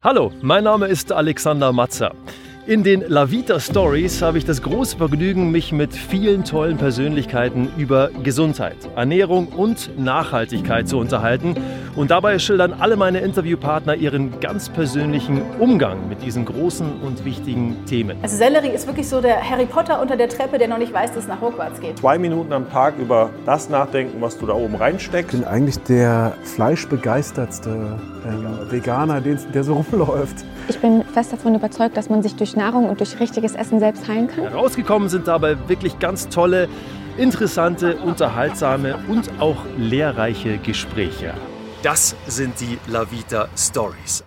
Hallo, mein Name ist Alexander Matzer. In den La Vita Stories habe ich das große Vergnügen, mich mit vielen tollen Persönlichkeiten über Gesundheit, Ernährung und Nachhaltigkeit zu unterhalten. Und dabei schildern alle meine Interviewpartner ihren ganz persönlichen Umgang mit diesen großen und wichtigen Themen. Also Sellerie ist wirklich so der Harry Potter unter der Treppe, der noch nicht weiß, dass es nach Hogwarts geht. Zwei Minuten am Tag über das nachdenken, was du da oben reinsteckst. Ich bin eigentlich der fleischbegeistertste äh, Veganer, der so rumläuft. Ich bin fest davon überzeugt, dass man sich durch Nahrung und durch richtiges Essen selbst heilen kann. Herausgekommen sind dabei wirklich ganz tolle, interessante, unterhaltsame und auch lehrreiche Gespräche. Das sind die La Vita Stories.